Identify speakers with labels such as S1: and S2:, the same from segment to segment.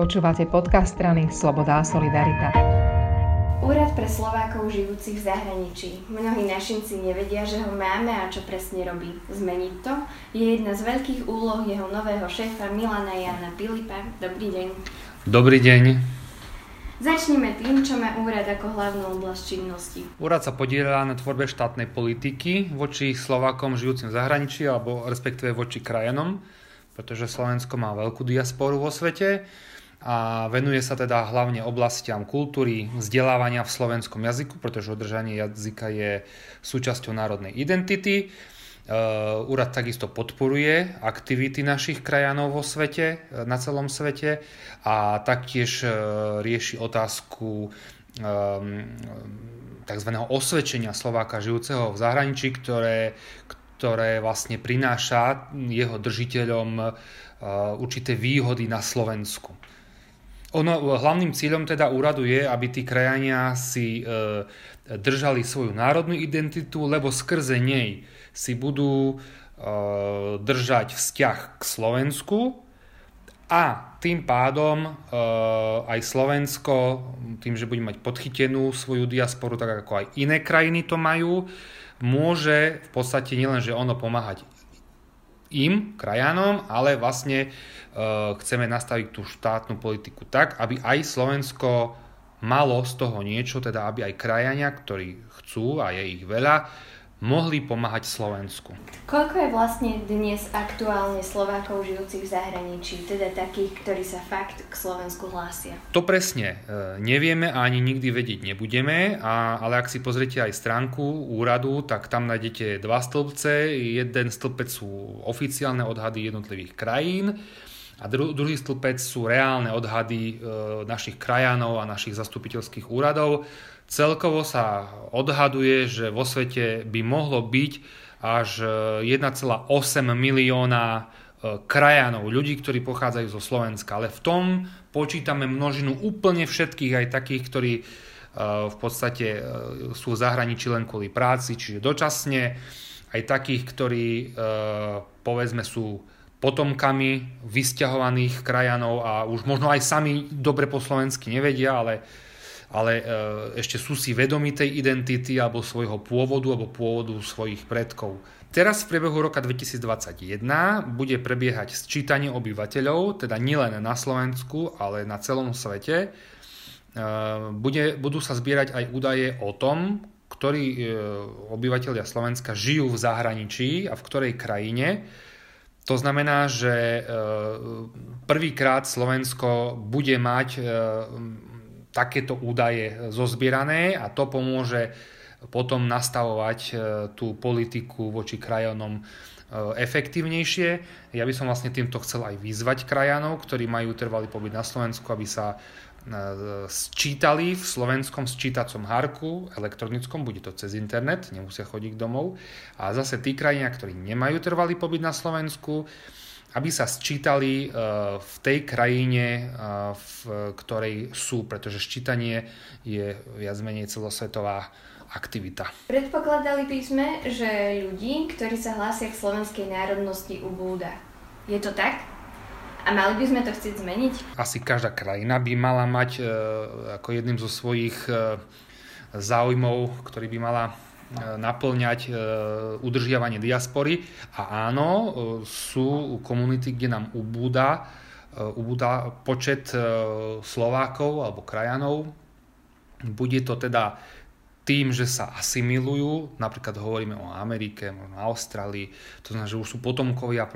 S1: Počúvate podcast strany Sloboda a Solidarita.
S2: Úrad pre Slovákov žijúcich v zahraničí. Mnohí našinci nevedia, že ho máme a čo presne robí. Zmeniť to je jedna z veľkých úloh jeho nového šéfa Milana Jana Pilipa. Dobrý deň.
S3: Dobrý deň.
S2: Začneme tým, čo má úrad ako hlavnú oblasť činnosti.
S3: Úrad sa podiela na tvorbe štátnej politiky voči Slovákom žijúcim v zahraničí alebo respektíve voči krajanom, pretože Slovensko má veľkú diasporu vo svete a venuje sa teda hlavne oblastiam kultúry, vzdelávania v slovenskom jazyku, pretože udržanie jazyka je súčasťou národnej identity. Uh, úrad takisto podporuje aktivity našich krajanov vo svete, uh, na celom svete a taktiež uh, rieši otázku um, tzv. osvedčenia Slováka žijúceho v zahraničí, ktoré, ktoré vlastne prináša jeho držiteľom určité výhody na Slovensku. Ono, hlavným cieľom teda úradu je, aby tí krajania si e, držali svoju národnú identitu, lebo skrze nej si budú e, držať vzťah k Slovensku a tým pádom e, aj Slovensko, tým, že bude mať podchytenú svoju diasporu, tak ako aj iné krajiny to majú, môže v podstate nielen, že ono pomáhať im, krajanom, ale vlastne uh, chceme nastaviť tú štátnu politiku tak, aby aj Slovensko malo z toho niečo, teda aby aj krajania, ktorí chcú, a je ich veľa, mohli pomáhať Slovensku.
S2: Koľko je vlastne dnes aktuálne Slovákov žijúcich v zahraničí, teda takých, ktorí sa fakt k Slovensku hlásia?
S3: To presne e, nevieme a ani nikdy vedieť nebudeme, a, ale ak si pozriete aj stránku úradu, tak tam nájdete dva stĺpce. Jeden stĺpec sú oficiálne odhady jednotlivých krajín a dru, druhý stĺpec sú reálne odhady e, našich krajanov a našich zastupiteľských úradov. Celkovo sa odhaduje, že vo svete by mohlo byť až 1,8 e, milióna e, krajanov, ľudí, ktorí pochádzajú zo Slovenska. Ale v tom počítame množinu úplne všetkých, aj takých, ktorí e, v podstate sú v zahraničí len kvôli práci, čiže dočasne, aj takých, ktorí povedzme sú potomkami vysťahovaných krajanov a už možno aj sami dobre po slovensky nevedia, ale ale e, ešte sú si vedomi tej identity alebo svojho pôvodu alebo pôvodu svojich predkov. Teraz v priebehu roka 2021 bude prebiehať sčítanie obyvateľov, teda nielen na Slovensku, ale na celom svete. E, bude, budú sa zbierať aj údaje o tom, ktorí e, obyvateľia Slovenska žijú v zahraničí a v ktorej krajine. To znamená, že prvýkrát Slovensko bude mať takéto údaje zozbierané a to pomôže potom nastavovať e, tú politiku voči krajanom e, efektívnejšie. Ja by som vlastne týmto chcel aj vyzvať krajanov, ktorí majú trvalý pobyt na Slovensku, aby sa e, sčítali v slovenskom sčítacom hárku elektronickom, bude to cez internet, nemusia chodiť domov. A zase tí krajania, ktorí nemajú trvalý pobyt na Slovensku, aby sa sčítali eh, v tej krajine, eh, v ktorej sú, pretože ščítanie je viac menej celosvetová aktivita.
S2: Predpokladali by sme, že ľudí, ktorí sa hlásia k slovenskej národnosti, ubúda. Je to tak? A mali by sme to chcieť zmeniť?
S3: Asi každá krajina by mala mať e, ako jedným zo svojich e, záujmov, ktorý by mala naplňať e, udržiavanie diaspory a áno, e, sú komunity, kde nám ubúda, e, ubúda počet Slovákov alebo krajanov. Bude to teda tým, že sa asimilujú, napríklad hovoríme o Amerike, možno Austrálii, to znamená, že už sú potomkovia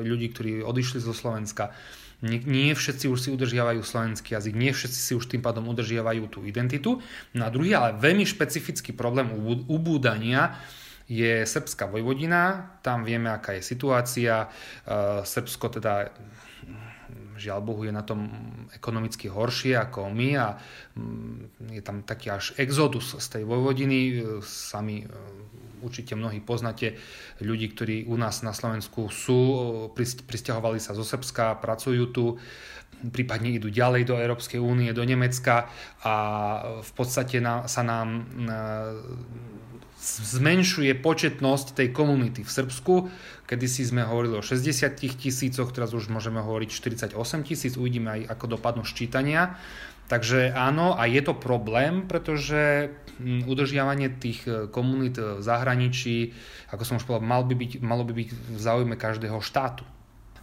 S3: ľudí, ktorí odišli zo Slovenska, nie, všetci už si udržiavajú slovenský jazyk, nie všetci si už tým pádom udržiavajú tú identitu. No druhý, ale veľmi špecifický problém ubúdania je Srbská vojvodina, tam vieme, aká je situácia. E, Srbsko teda žiaľ Bohu je na tom ekonomicky horšie ako my a mm, je tam taký až exodus z tej Vojvodiny. E, sami e, určite mnohí poznáte ľudí, ktorí u nás na Slovensku sú, e, pristahovali sa zo Srbska, pracujú tu, prípadne idú ďalej do Európskej únie, do Nemecka a v podstate sa nám zmenšuje početnosť tej komunity v Srbsku. Kedy si sme hovorili o 60 tisícoch, teraz už môžeme hovoriť 48 tisíc, uvidíme aj ako dopadnú ščítania. Takže áno, a je to problém, pretože hm, udržiavanie tých e, komunít v zahraničí, ako som už povedal, mal by byť, malo by byť v záujme každého štátu.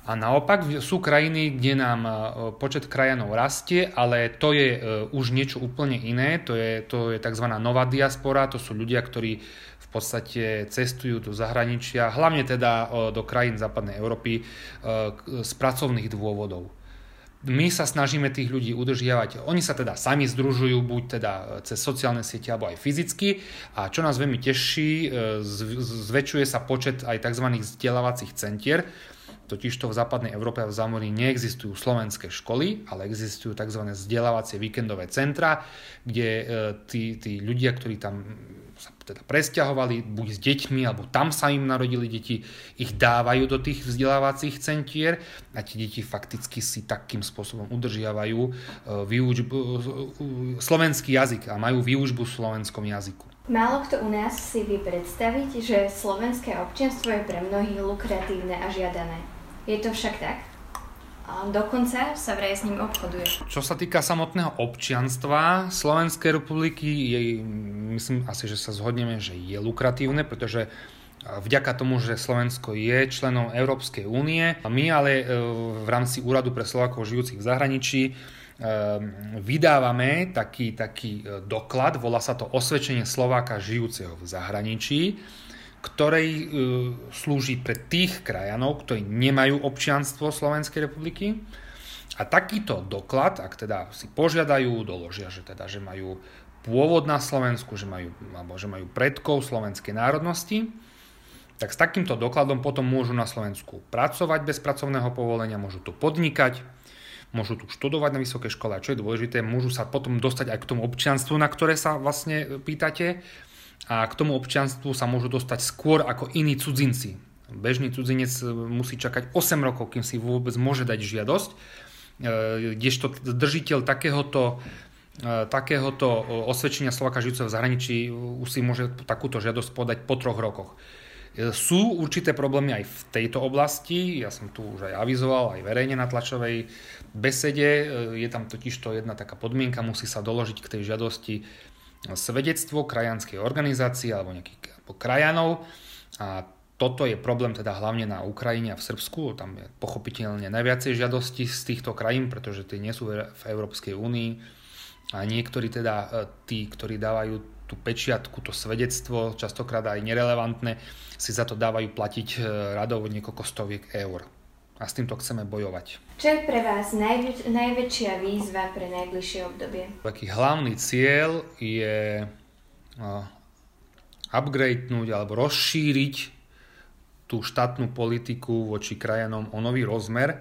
S3: A naopak sú krajiny, kde nám e, počet krajanov rastie, ale to je e, už niečo úplne iné, to je, to je tzv. nová diaspora, to sú ľudia, ktorí v podstate cestujú do zahraničia, hlavne teda do krajín západnej Európy z pracovných dôvodov my sa snažíme tých ľudí udržiavať. Oni sa teda sami združujú, buď teda cez sociálne siete, alebo aj fyzicky. A čo nás veľmi teší, e, zväčšuje sa počet aj tzv. vzdelávacích centier. Totižto v západnej Európe a v zámorí neexistujú slovenské školy, ale existujú tzv. vzdelávacie víkendové centra, kde e, tí, tí ľudia, ktorí tam sa teda presťahovali, buď s deťmi, alebo tam sa im narodili deti, ich dávajú do tých vzdelávacích centier a tie deti fakticky si takým spôsobom udržiavajú e, výučbu, e, slovenský jazyk a majú výučbu v slovenskom jazyku.
S2: Málo kto u nás si vie predstaviť, že slovenské občianstvo je pre mnohých lukratívne a žiadané. Je to však tak? A dokonca sa vraj s ním obchoduje.
S3: Čo sa týka samotného občianstva Slovenskej republiky, je, myslím asi, že sa zhodneme, že je lukratívne, pretože vďaka tomu, že Slovensko je členom Európskej únie. My ale e, v rámci Úradu pre Slovákov žijúcich v zahraničí e, vydávame taký, taký e, doklad, volá sa to osvedčenie Slováka žijúceho v zahraničí ktorej e, slúži pre tých krajanov, ktorí nemajú občianstvo Slovenskej republiky. A takýto doklad, ak teda si požiadajú, doložia, že teda, že majú pôvod na Slovensku, že majú, alebo že majú predkov slovenskej národnosti, tak s takýmto dokladom potom môžu na Slovensku pracovať bez pracovného povolenia, môžu tu podnikať, môžu tu študovať na vysokej škole a čo je dôležité, môžu sa potom dostať aj k tomu občianstvu, na ktoré sa vlastne pýtate a k tomu občianstvu sa môžu dostať skôr ako iní cudzinci. Bežný cudzinec musí čakať 8 rokov, kým si vôbec môže dať žiadosť, e, kdežto držiteľ takéhoto e, takéhoto osvedčenia Slováka žijúceho v zahraničí už si môže takúto žiadosť podať po troch rokoch. E, sú určité problémy aj v tejto oblasti, ja som tu už aj avizoval, aj verejne na tlačovej besede, je tam totiž to jedna taká podmienka, musí sa doložiť k tej žiadosti svedectvo krajanskej organizácie alebo nejakých alebo krajanov. A toto je problém teda hlavne na Ukrajine a v Srbsku, tam je pochopiteľne najviacej žiadosti z týchto krajín, pretože tie nie sú v Európskej únii. A niektorí teda e, tí, ktorí dávajú tú pečiatku, to svedectvo, častokrát aj nerelevantné, si za to dávajú platiť e, radov niekoľko stoviek eur a s týmto chceme bojovať.
S2: Čo je pre vás najväč- najväčšia výzva pre najbližšie obdobie?
S3: Taký hlavný cieľ je upgradenúť alebo rozšíriť tú štátnu politiku voči krajanom o nový rozmer,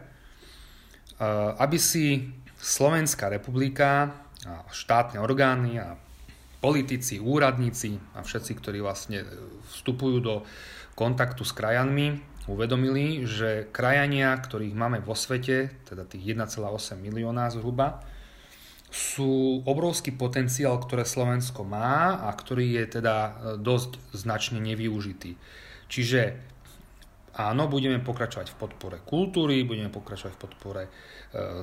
S3: aby si Slovenská republika a štátne orgány a politici, úradníci a všetci, ktorí vlastne vstupujú do kontaktu s krajanmi, uvedomili, že krajania, ktorých máme vo svete, teda tých 1,8 milióna zhruba, sú obrovský potenciál, ktoré Slovensko má a ktorý je teda e, dosť značne nevyužitý. Čiže áno, budeme pokračovať v podpore kultúry, budeme pokračovať v podpore e,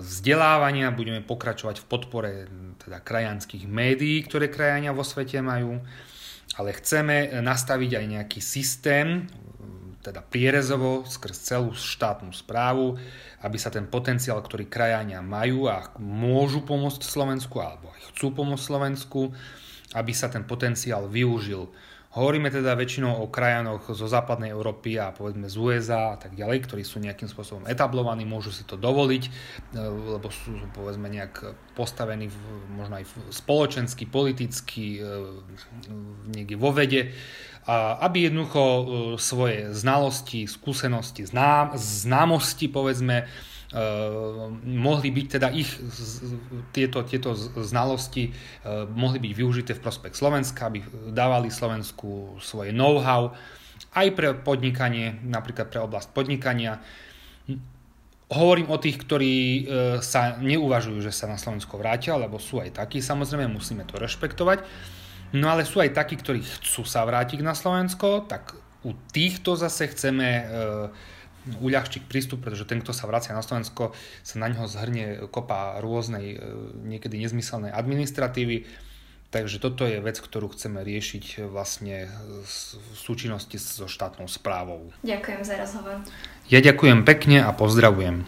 S3: vzdelávania, budeme pokračovať v podpore teda krajanských médií, ktoré krajania vo svete majú, ale chceme nastaviť aj nejaký systém teda prierezovo skrz celú štátnu správu, aby sa ten potenciál, ktorý krajania majú a môžu pomôcť Slovensku alebo aj chcú pomôcť Slovensku, aby sa ten potenciál využil. Hovoríme teda väčšinou o krajanoch zo západnej Európy a povedzme z USA a tak ďalej, ktorí sú nejakým spôsobom etablovaní, môžu si to dovoliť, e, lebo sú povedzme nejak postavení v, možno aj spoločensky, politicky, e, niekde vo vede. A aby jednoducho e, svoje znalosti, skúsenosti, znám, známosti povedzme, mohli byť teda ich tieto, tieto znalosti e, mohli byť využité v prospech Slovenska, aby dávali Slovensku svoje know-how aj pre podnikanie, napríklad pre oblasť podnikania. Hovorím o tých, ktorí sa neuvažujú, že sa na Slovensko vrátia, lebo sú aj takí, samozrejme musíme to rešpektovať No ale sú aj takí, ktorí chcú sa vrátiť na Slovensko, tak u týchto zase chceme e, uľahčiť prístup, pretože ten, kto sa vracia na Slovensko, sa na ňo zhrnie kopa rôznej, e, niekedy nezmyselnej administratívy. Takže toto je vec, ktorú chceme riešiť vlastne v súčinnosti so štátnou správou.
S2: Ďakujem za rozhovor.
S3: Ja ďakujem pekne a pozdravujem.